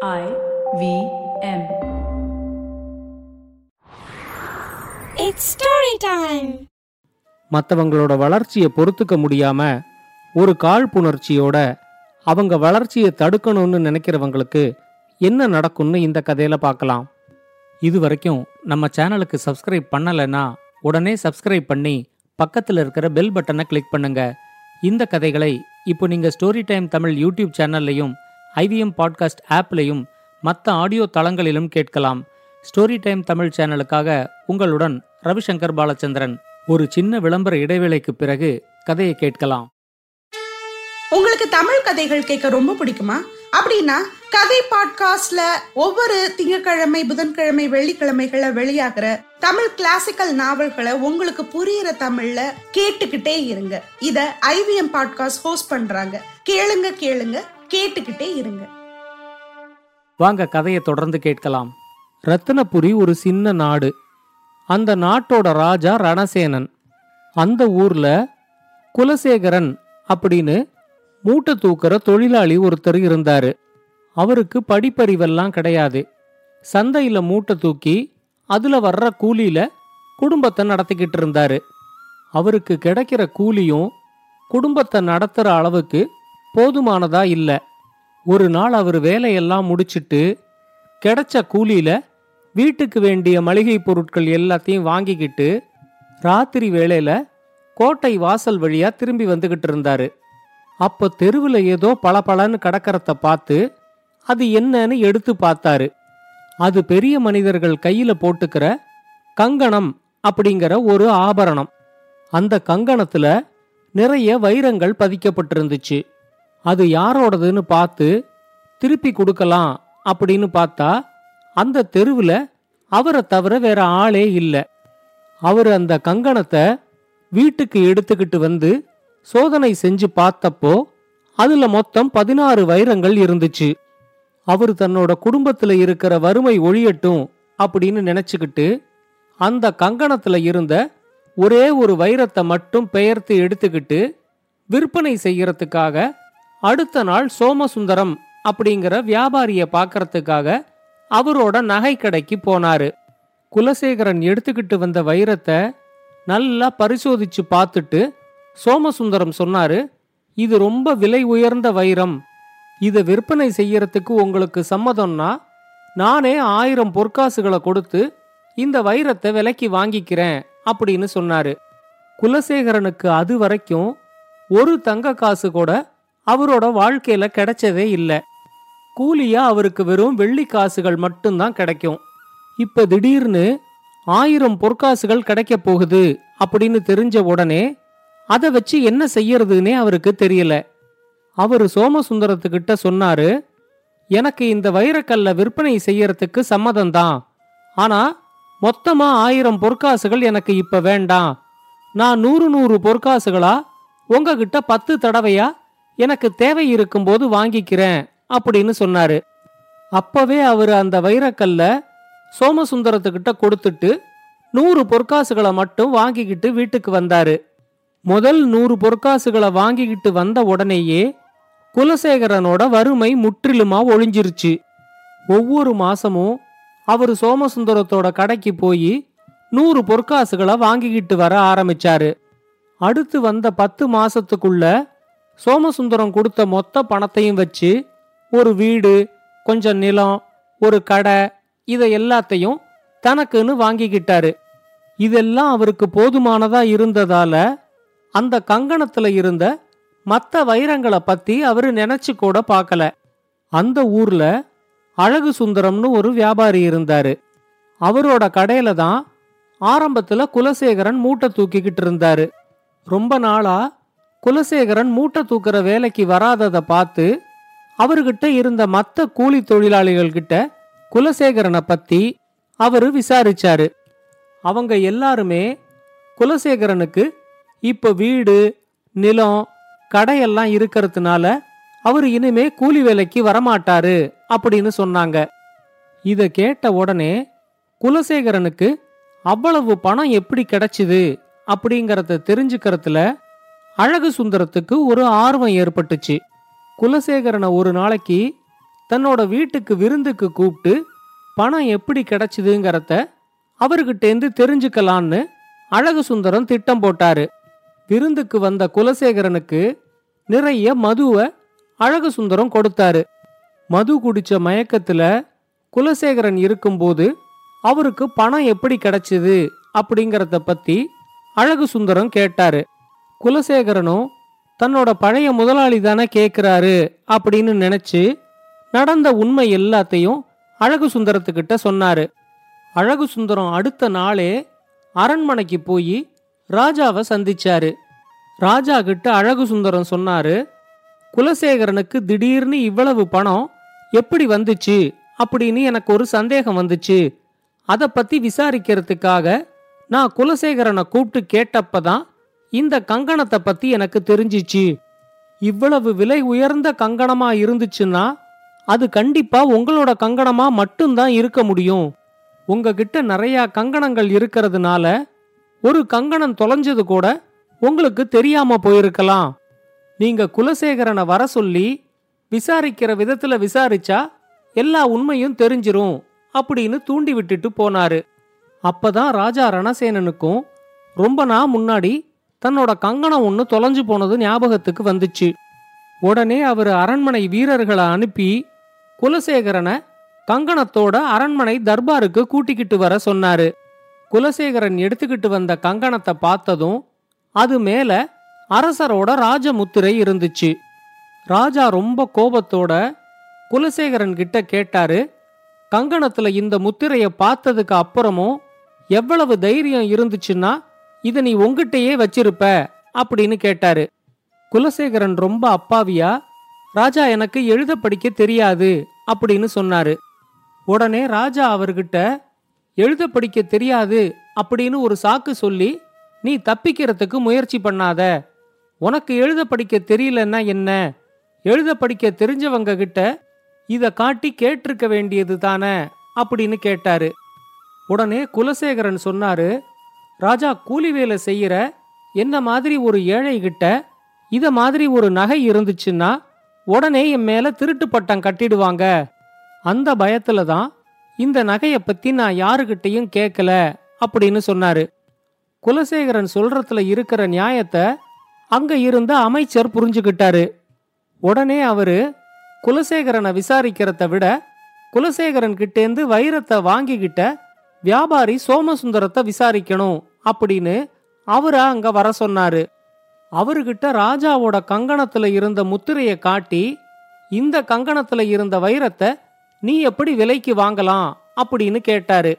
I V M. It's story time. மற்றவங்களோட வளர்ச்சியை பொறுத்துக்க முடியாம ஒரு காழ்ப்புணர்ச்சியோட அவங்க வளர்ச்சியை தடுக்கணும்னு நினைக்கிறவங்களுக்கு என்ன நடக்கும்னு இந்த கதையில பார்க்கலாம் இது வரைக்கும் நம்ம சேனலுக்கு சப்ஸ்கிரைப் பண்ணலைன்னா உடனே சப்ஸ்கிரைப் பண்ணி பக்கத்தில் இருக்கிற பெல் பட்டனை கிளிக் பண்ணுங்க இந்த கதைகளை இப்போ நீங்க ஸ்டோரி டைம் தமிழ் யூடியூப் சேனல்லையும் ஐவிஎம் பாட்காஸ்ட் ஆப்லையும் மற்ற ஆடியோ தளங்களிலும் கேட்கலாம். ஸ்டோரி டைம் தமிழ் சேனலுக்காக உங்களுடன் ரவிசங்கர் பாலச்சந்திரன். ஒரு சின்ன விளம்பர இடைவேளைக்கு பிறகு கதையை கேட்கலாம். உங்களுக்கு தமிழ் கதைகள் கேட்க ரொம்ப பிடிக்குமா? அப்படின்னா கதை பாட்காஸ்ட்ல ஒவ்வொரு திங்கட்கிழமை புதன்கிழமை வெள்ளிக்கிழமைகளை வெளியாகிற தமிழ் கிளாசிக்கல் நாவல்களை உங்களுக்கு புரியுற தமிழ்ல கேட்டுக்கிட்டே இருங்க. இத ஐவிஎம் பாட்காஸ்ட் ஹோஸ்ட் பண்றாங்க. கேளுங்க கேளுங்க. கேட்டுக்கிட்டே இருங்க. வாங்க கதையை தொடர்ந்து கேட்கலாம். ரத்தினபுரி ஒரு சின்ன நாடு. அந்த நாட்டோட ராஜா ரணசேனன். அந்த ஊர்ல குலசேகரன் அப்படின்னு மூட்டை தூக்குற தொழிலாளி ஒருத்தர் இருந்தாரு. அவருக்கு படிப்பறிவெல்லாம் கிடையாது. சந்தையில மூட்டை தூக்கி அதுல வர்ற கூலியில குடும்பத்தை நடத்திக்கிட்டு இருந்தாரு. அவருக்கு கிடைக்கிற கூலியும் குடும்பத்தை நடத்துற அளவுக்கு போதுமானதா இல்ல. ஒரு நாள் அவர் வேலையெல்லாம் முடிச்சிட்டு கிடைச்ச கூலியில வீட்டுக்கு வேண்டிய மளிகை பொருட்கள் எல்லாத்தையும் வாங்கிக்கிட்டு ராத்திரி வேளையில கோட்டை வாசல் வழியா திரும்பி வந்துகிட்டு இருந்தாரு. அப்போ தெருவில் ஏதோ பளபளன்னு கடக்கிறத பார்த்து அது என்னன்னு எடுத்து பார்த்தாரு. அது பெரிய மனிதர்கள் கையில போட்டுக்கிற கங்கணம் அப்படிங்கிற ஒரு ஆபரணம். அந்த கங்கணத்துல நிறைய வைரங்கள் பதிக்கப்பட்டிருந்துச்சு. அது யாரோடதுன்னு பார்த்து திருப்பி கொடுக்கலாம் அப்படின்னு பார்த்தா அந்த தெருவில் அவரை தவிர வேற ஆளே இல்லை. அவர் அந்த கங்கணத்தை வீட்டுக்கு எடுத்துக்கிட்டு வந்து சோதனை செஞ்சு பார்த்தப்போ அதுல மொத்தம் பதினாறு வைரங்கள் இருந்துச்சு. அவர் தன்னோட குடும்பத்துல இருக்கிற வறுமை ஒழியட்டும் அப்படின்னு நினைச்சுக்கிட்டு அந்த கங்கணத்துல இருந்த ஒரே ஒரு வைரத்தை மட்டும் பெயர்த்து எடுத்துக்கிட்டு விற்பனை செய்யறதுக்காக அடுத்த நாள் சோமசுந்தரம் அப்படிங்கிற வியாபாரிய பார்க்கறதுக்காக அவரோட நகை கடைக்கு போனாரு. குலசேகரன் எடுத்துக்கிட்டு வந்த வைரத்தை நல்லா பரிசோதிச்சு பார்த்துட்டு சோமசுந்தரம் சொன்னாரு இது ரொம்ப விலை உயர்ந்த வைரம். இதை விற்பனை செய்யறதுக்கு உங்களுக்கு சம்மதம்னா நானே ஆயிரம் பொற்காசுகளை கொடுத்து இந்த வைரத்தை விலைக்கு வாங்கிக்கிறேன் அப்படின்னு சொன்னாரு. குலசேகரனுக்கு அது வரைக்கும் ஒரு தங்க காசு கூட அவரோட வாழ்க்கையில கிடைச்சதே இல்லை. கூலியா அவருக்கு வெறும் வெள்ளி காசுகள் மட்டும்தான் கிடைக்கும். இப்ப திடீர்னு ஆயிரம் பொற்காசுகள் கிடைக்க போகுது அப்படின்னு தெரிஞ்ச உடனே அதை வச்சு என்ன செய்யறதுன்னே அவருக்கு தெரியல. அவர் சோமசுந்தரத்துக்கிட்ட சொன்னாரு எனக்கு இந்த வைரக்கல்ல விற்பனை செய்யறதுக்கு சம்மதம்தான். ஆனா மொத்தமா ஆயிரம் பொற்காசுகள் எனக்கு இப்ப வேண்டாம். நான் நூறு நூறு பொற்காசுகளா உங்ககிட்ட பத்து தடவையா எனக்கு தேவை இருக்கும்போது வாங்கிக்கிறேன் அப்படின்னு சொன்னாரு. அப்பவே அவர் அந்த வைரக்கல்ல சோமசுந்தரத்துக்கிட்ட கொடுத்துட்டு நூறு பொற்காசுகளை மட்டும் வாங்கிக்கிட்டு வீட்டுக்கு வந்தாரு. முதல் நூறு பொற்காசுகளை வாங்கிக்கிட்டு வந்த உடனேயே குலசேகரனோட வறுமை முற்றிலுமா ஒழிஞ்சிருச்சு. ஒவ்வொரு மாசமும் அவர் சோமசுந்தரத்தோட கடைக்கு போய் நூறு பொற்காசுகளை வாங்கிக்கிட்டு வர ஆரம்பிச்சாரு. அடுத்து வந்த பத்து மாசத்துக்குள்ள சோமசுந்தரம் கொடுத்த மொத்த பணத்தையும் வச்சு ஒரு வீடு கொஞ்சம் நிலம் ஒரு கடை இதை எல்லாத்தையும் தனக்குன்னு வாங்கிக்கிட்டாரு. இதெல்லாம் அவருக்கு போதுமானதா இருந்ததால அந்த கங்கணத்துல இருந்த மற்ற வைரங்களை பத்தி அவரு நினைச்சு கூட பார்க்கல. அந்த ஊர்ல அழகு சுந்தரம்னு ஒரு வியாபாரி இருந்தாரு. அவரோட கடையில தான் ஆரம்பத்துல குலசேகரன் மூட்டை தூக்கிக்கிட்டு இருந்தாரு. ரொம்ப நாளா குலசேகரன் மூட்டை தூக்குற வேலைக்கு வராததை பார்த்து அவர்கிட்ட இருந்த மற்ற கூலி தொழிலாளிகள் கிட்ட குலசேகரனை பத்தி அவரு விசாரிச்சாரு. அவங்க எல்லாருமே குலசேகரனுக்கு இப்ப வீடு நிலம் கடையெல்லாம் இருக்கிறதுனால அவர் இனிமே கூலி வேலைக்கு வரமாட்டாரு அப்படின்னு சொன்னாங்க. இத கேட்ட உடனே குலசேகரனுக்கு அவ்வளவு பணம் எப்படி கிடைச்சிது அப்படிங்கறத தெரிஞ்சுக்கிறதுல அழகு சுந்தரத்துக்கு ஒரு ஆர்வம் ஏற்பட்டுச்சு. குலசேகரனை ஒரு நாளைக்கு தன்னோட வீட்டுக்கு விருந்துக்கு கூப்பிட்டு பணம் எப்படி கிடைச்சிதுங்கிறத அவர்கிட்டேந்து தெரிஞ்சுக்கலான்னு அழகு சுந்தரம் திட்டம் போட்டாரு. விருந்துக்கு வந்த குலசேகரனுக்கு நிறைய மதுவை அழகு சுந்தரம் கொடுத்தாரு. மது குடிச்ச மயக்கத்துல குலசேகரன் இருக்கும்போது அவருக்கு பணம் எப்படி கிடைச்சது அப்படிங்கறத பத்தி அழகு சுந்தரம் கேட்டாரு. குலசேகரனும் தன்னோட பழைய முதலாளி தானே கேட்குறாரு அப்படின்னு நினைச்சு நடந்த உண்மை எல்லாத்தையும் அழகு சுந்தரத்துக்கிட்ட சொன்னாரு. அழகு சுந்தரம் அடுத்த நாளே அரண்மனைக்கு போய் ராஜாவை சந்திச்சாரு. ராஜா கிட்ட அழகு சுந்தரம் சொன்னாரு குலசேகரனுக்கு திடீர்னு இவ்வளவு பணம் எப்படி வந்துச்சு? அப்படின்னு எனக்கு ஒரு சந்தேகம் வந்துச்சு. அதை பத்தி விசாரிக்கிறதுக்காக நான் குலசேகரனை கூப்பிட்டு கேட்டப்பதான் இந்த கங்கணத்தை பத்தி எனக்கு தெரிஞ்சிச்சு. இவ்வளவு விலை உயர்ந்த கங்கணமா இருந்துச்சுன்னா அது கண்டிப்பா உங்களோட கங்கணமா மட்டும்தான் இருக்க முடியும். உங்ககிட்ட நிறைய கங்கணங்கள் இருக்கிறதுனால ஒரு கங்கணம் தொலைஞ்சது கூட உங்களுக்கு தெரியாம போயிருக்கலாம். நீங்க குலசேகரனை வர சொல்லி விசாரிக்கிற விதத்துல விசாரிச்சா எல்லா உண்மையும் தெரிஞ்சிரும் அப்படின்னு தூண்டி விட்டுட்டு போனாரு. அப்பதான் ராஜா ரணசேனனுக்கும் ரொம்ப நாள் முன்னாடி தன்னோட கங்கணம் ஒன்று தொலைஞ்சு போனது ஞாபகத்துக்கு வந்துச்சு. உடனே அவர் அரண்மனை வீரர்களை அனுப்பி குலசேகரனை கங்கணத்தோட அரண்மனை தர்பாருக்கு கூட்டிக்கிட்டு வர சொன்னாரு. குலசேகரன் எடுத்துக்கிட்டு வந்த கங்கணத்தை பார்த்ததும் அது மேல அரசரோட ராஜமுத்திரை இருந்துச்சு. ராஜா ரொம்ப கோபத்தோட குலசேகரன் கிட்ட கேட்டாரு கங்கணத்துல இந்த முத்திரையை பார்த்ததுக்கு அப்புறமும் எவ்வளவு தைரியம் இருந்துச்சுன்னா இதை நீ உங்கிட்டேயே வச்சிருப்ப அப்படின்னு கேட்டாரு. குலசேகரன் ரொம்ப அப்பாவியா? ராஜா எனக்கு எழுத படிக்க தெரியாது அப்படின்னு சொன்னாரு. உடனே ராஜா அவர்கிட்ட எழுத படிக்க தெரியாது அப்படின்னு ஒரு சாக்கு சொல்லி நீ தப்பிக்கிறதுக்கு முயற்சி பண்ணாத. உனக்கு எழுத படிக்க தெரியலன்னா என்ன? எழுத படிக்க தெரிஞ்சவங்க கிட்ட இதை காட்டி கேட்டிருக்க வேண்டியது தானே? அப்படின்னு கேட்டாரு. உடனே குலசேகரன் சொன்னாரு ராஜா கூலி வேலை செய்யற என்ன மாதிரி ஒரு ஏழை கிட்ட இத மாதிரி ஒரு நகை இருந்துச்சுன்னா உடனே என் மேல திருட்டு பட்டம் கட்டிடுவாங்க. அந்த பயத்துல தான் இந்த நகைய பத்தி நான் யாருகிட்டையும் கேட்கல அப்படின்னு சொன்னாரு. குலசேகரன் சொல்றதுல இருக்கிற நியாயத்தை அங்க இருந்த அமைச்சர் புரிஞ்சுக்கிட்டாரு உடனே அவரு குலசேகரனை விசாரிக்கிறத விட குலசேகரன் கிட்டேந்து வைரத்தை வாங்கிக்கிட்ட வியாபாரி சோமசுந்தரத்தை விசாரிக்கணும் அப்படின்னு அவரை அங்க வர சொன்னாரு. அவர்கிட்ட ராஜாவோட கங்கணத்துல இருந்த முத்திரைய காட்டி இந்த கங்கணத்துல இருந்த வைரத்தை நீ எப்படி விலைக்கு வாங்கலாம்? அப்படின்னு கேட்டாரு.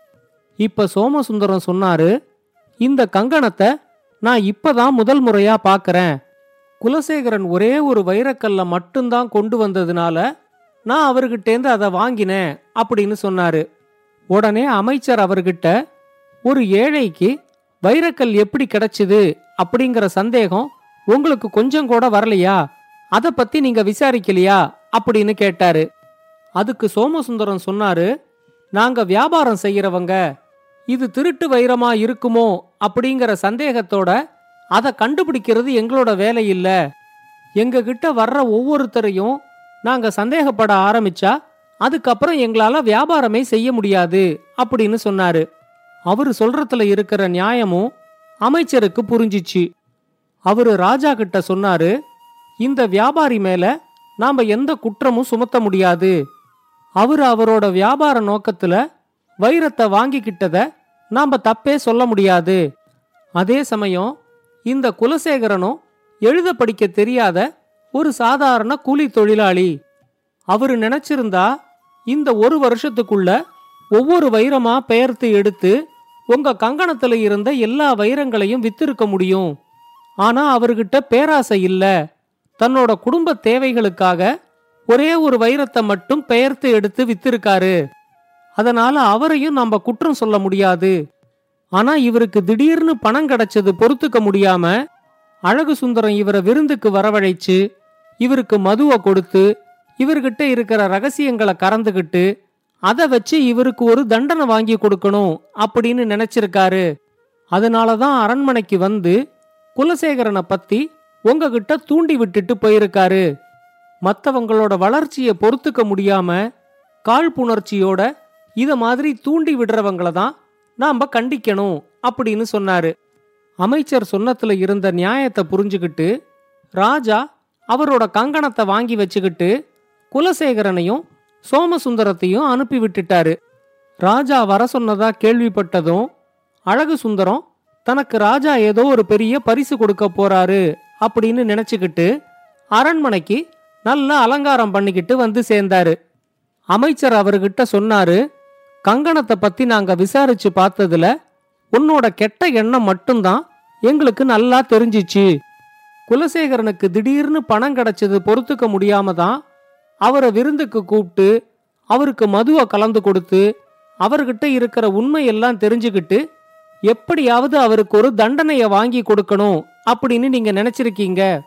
இப்ப சோமசுந்தரம் சொன்னாரு இந்த கங்கணத்தை நான் இப்பதான் முதல் முறையா பாக்குறேன். குலசேகரன் ஒரே ஒரு வைரக்கல்ல மட்டும்தான் கொண்டு வந்ததுனால நான் அவர்கிட்டேந்து அதை வாங்கினேன் அப்படின்னு சொன்னாரு. உடனே அமைச்சர் அவர்கிட்ட ஒரு ஏழைக்கு வைரக்கல் எப்படி கிடைச்சது? அப்படிங்கிற சந்தேகம் உங்களுக்கு கொஞ்சம் கூட வரலையா? அதை பத்தி நீங்க விசாரிக்கலையா? அப்படின்னு கேட்டாரு. அதுக்கு சோமசுந்தரம் சொன்னாரு நாங்க வியாபாரம் செய்யறவங்க இது திருட்டு வைரமா இருக்குமோ? அப்படிங்கிற சந்தேகத்தோட அதை கண்டுபிடிக்கிறது எங்களோட வேலை இல்லை. எங்ககிட்ட வர்ற ஒவ்வொருத்தரையும் நாங்க சந்தேகப்பட ஆரம்பிச்சா அதுக்கப்புறம் எங்களால வியாபாரமே செய்ய முடியாது அப்படின்னு சொன்னாரு. அவரு சொல்றதுல இருக்கிற நியாயமும் அமைச்சருக்கு புரிஞ்சிச்சு. அவரு ராஜா கிட்ட சொன்னாரு இந்த வியாபாரி மேல நாம எந்த குற்றமும் சுமத்த முடியாது. அவரு அவரோட வியாபார நோக்கத்துல வைரத்தை வாங்கிக்கிட்டத நாம தப்பே சொல்ல முடியாது. அதே சமயம் இந்த குலசேகரனும் எழுத படிக்க தெரியாத ஒரு சாதாரண கூலி தொழிலாளி. அவரு நினைச்சிருந்தா இந்த ஒரு வருஷத்துக்குள்ள ஒவ்வொரு வைரமா பெயர்த்து எடுத்து உங்க கங்கணத்துல இருந்த எல்லா வைரங்களையும் வித்திருக்க முடியும். ஆனா அவர்கிட்ட பேராசை இல்ல. தன்னோட குடும்ப தேவைகளுக்காக ஒரே ஒரு வைரத்தை மட்டும் பெயர்த்து எடுத்து வித்திருக்காரு. அதனால அவரையும் நம்ம குற்றம் சொல்ல முடியாது. ஆனா இவருக்கு திடீர்னு பணம் கிடைச்சது பொறுத்துக்க முடியாம அழகு சுந்தரம் இவரை விருந்துக்கு வரவழைச்சு இவருக்கு மதுவை கொடுத்து இவர்கிட்ட இருக்கிற ரகசியங்களை கறந்துகிட்டு அதை வச்சு இவருக்கு ஒரு தண்டனை வாங்கி கொடுக்கணும் அப்படின்னு நினைச்சிருக்காரு. அதனாலதான் அரண்மனைக்கு வந்து குலசேகரனை பத்தி உங்ககிட்ட தூண்டி விட்டுட்டு போயிருக்காரு. மற்றவங்களோட வளர்ச்சியை பொறுத்துக்க முடியாம காழ்ப்புணர்ச்சியோட இத மாதிரி தூண்டி விடுறவங்கள தான் நாம கண்டிக்கணும் அப்படின்னு சொன்னாரு. அமைச்சர் சொன்னத்துல இருந்த நியாயத்தை புரிஞ்சுக்கிட்டு ராஜா அவரோட கங்கணத்தை வாங்கி வச்சுக்கிட்டு குலசேகரனையும் சோமசுந்தரத்தையும் அனுப்பி விட்டுட்டாரு ராஜா வர சொன்னதா கேள்விப்பட்டதும் அழகு சுந்தரம் தனக்கு ராஜா ஏதோ ஒரு பெரிய பரிசு கொடுக்க போறாரு அப்படின்னு நினைச்சுக்கிட்டு அரண்மனைக்கு நல்ல அலங்காரம் பண்ணிக்கிட்டு வந்து சேர்ந்தாரு. அமைச்சர் அவர்கிட்ட சொன்னாரு கங்கணத்தை பத்தி நாங்க விசாரிச்சு பார்த்ததுல உன்னோட கெட்ட எண்ணம் மட்டும்தான் எங்களுக்கு நல்லா தெரிஞ்சிச்சு. குலசேகரனுக்கு திடீர்னு பணம் கிடைச்சது பொறுத்துக்க முடியாம தான் அவரை விருந்துக்கு கூப்பிட்டு அவருக்கு மதுவை கலந்து கொடுத்து அவர்கிட்ட இருக்கிற உண்மையெல்லாம் தெரிஞ்சுக்கிட்டு எப்படியாவது அவருக்கு ஒரு தண்டனையை வாங்கி கொடுக்கணும் அப்படின்னு நீங்க நினைச்சிருக்கீங்க.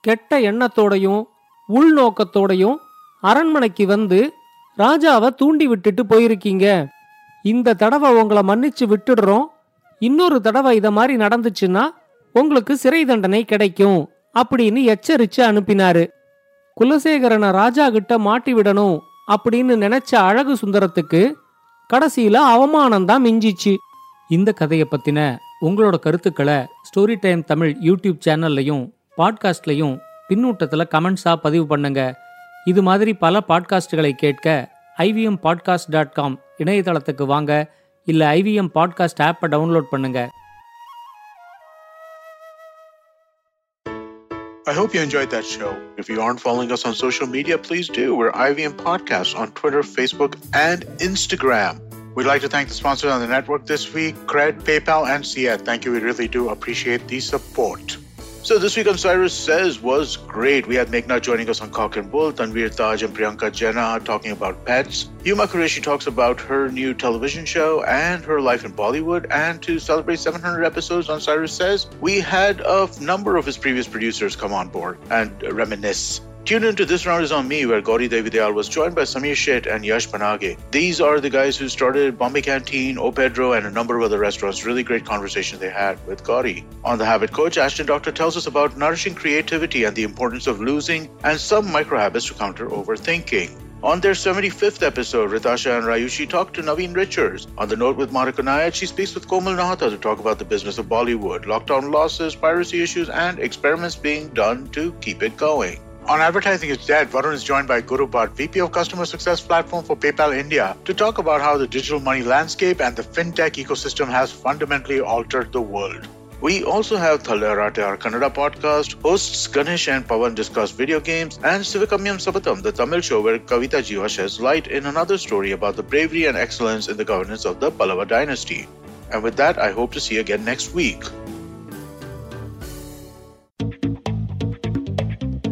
கெட்ட எண்ணத்தோடையும் உள்நோக்கத்தோடையும் அரண்மனைக்கு வந்து ராஜாவை தூண்டி விட்டுட்டு போயிருக்கீங்க. இந்த தடவை உங்களை மன்னிச்சு விட்டுடுறோம். இன்னொரு தடவை இத மாதிரி நடந்துச்சுன்னா உங்களுக்கு சிறை தண்டனை கிடைக்கும் அப்படின்னு எச்சரிச்சு அனுப்பினாரு. குலசேகரனை ராஜா கிட்ட மாட்டி விடணும் அப்படின்னு நினைச்ச அழகு சுந்தரத்துக்கு கடைசியில அவமானம் தான் மிஞ்சிச்சு. இந்த கதையை பத்தின உங்களோட கருத்துக்களை ஸ்டோரி டைம் தமிழ் யூடியூப் சேனல்லையும் பாட்காஸ்ட்லையும் பின்னூட்டத்தில் கமெண்ட்ஸாக பதிவு பண்ணுங்க. இது மாதிரி பல பாட்காஸ்டுகளை கேட்க ஐவிஎம் பாட்காஸ்ட் டாட் காம் இணையதளத்துக்கு வாங்க. இல்லை ஐவிஎம் பாட்காஸ்ட் ஆப்பை டவுன்லோட் பண்ணுங்கள் I hope you enjoyed that show. If you aren't following us on social media, please do. We're IVM Podcasts on Twitter, Facebook, and Instagram. We'd like to thank the sponsors on the network this week Cred, PayPal, and Siet. Thank you. We really do appreciate the support. So this week on Cyrus Says was great. We had Meghna joining us on Cock and Bull, Tanvir Taj and Priyanka Jena talking about pets. Yuma Qureshi talks about her new television show and her life in Bollywood. And to celebrate 700 episodes on Cyrus Says, we had a number of his previous producers come on board and reminisce. Tune into This Round is on Me, where Gauri Devidayal was joined by Samir Sheth and Yash Panage. These are the guys who started Bombay Canteen, O Pedro, and a number of other restaurants. Really great conversation they had with Gauri. On The Habit Coach, Ashton Doctor tells us about nourishing creativity and the importance of losing and some micro habits to counter overthinking. On their 75th episode, Ritasha and Rayushi talk to Naveen Richards. On the note with Monica Nayat, she speaks with Komal Nahata to talk about the business of Bollywood, lockdown losses, piracy issues, and experiments being done to keep it going. On Advertising is Dead, Varun is joined by Guru Bhatt, VP of Customer Success Platform for PayPal India, to talk about how the digital money landscape and the fintech ecosystem has fundamentally altered the world. We also have Thalarate, our Kannada podcast, hosts Ganesh and Pawan discuss video games, and Sivakamyam Sabatam, the Tamil show where Kavita Jiva sheds light in another story about the bravery and excellence in the governance of the Pallava dynasty. And with that, I hope to see you again next week.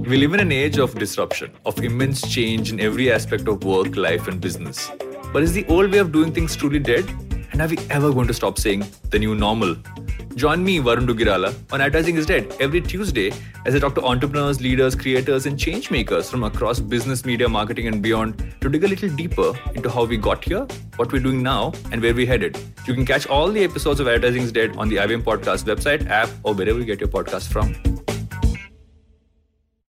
We live in an age of disruption, of immense change in every aspect of work, life, and business. But is the old way of doing things truly dead? And are we ever going to stop saying the new normal? Join me, Varun Dugirala, on Advertising is Dead every Tuesday as I talk to entrepreneurs, leaders, creators, and change makers from across business, media, marketing, and beyond to dig a little deeper into how we got here, what we're doing now, and where we're headed. You can catch all the episodes of Advertising is Dead on the IBM Podcast website, app, or wherever you get your podcast from.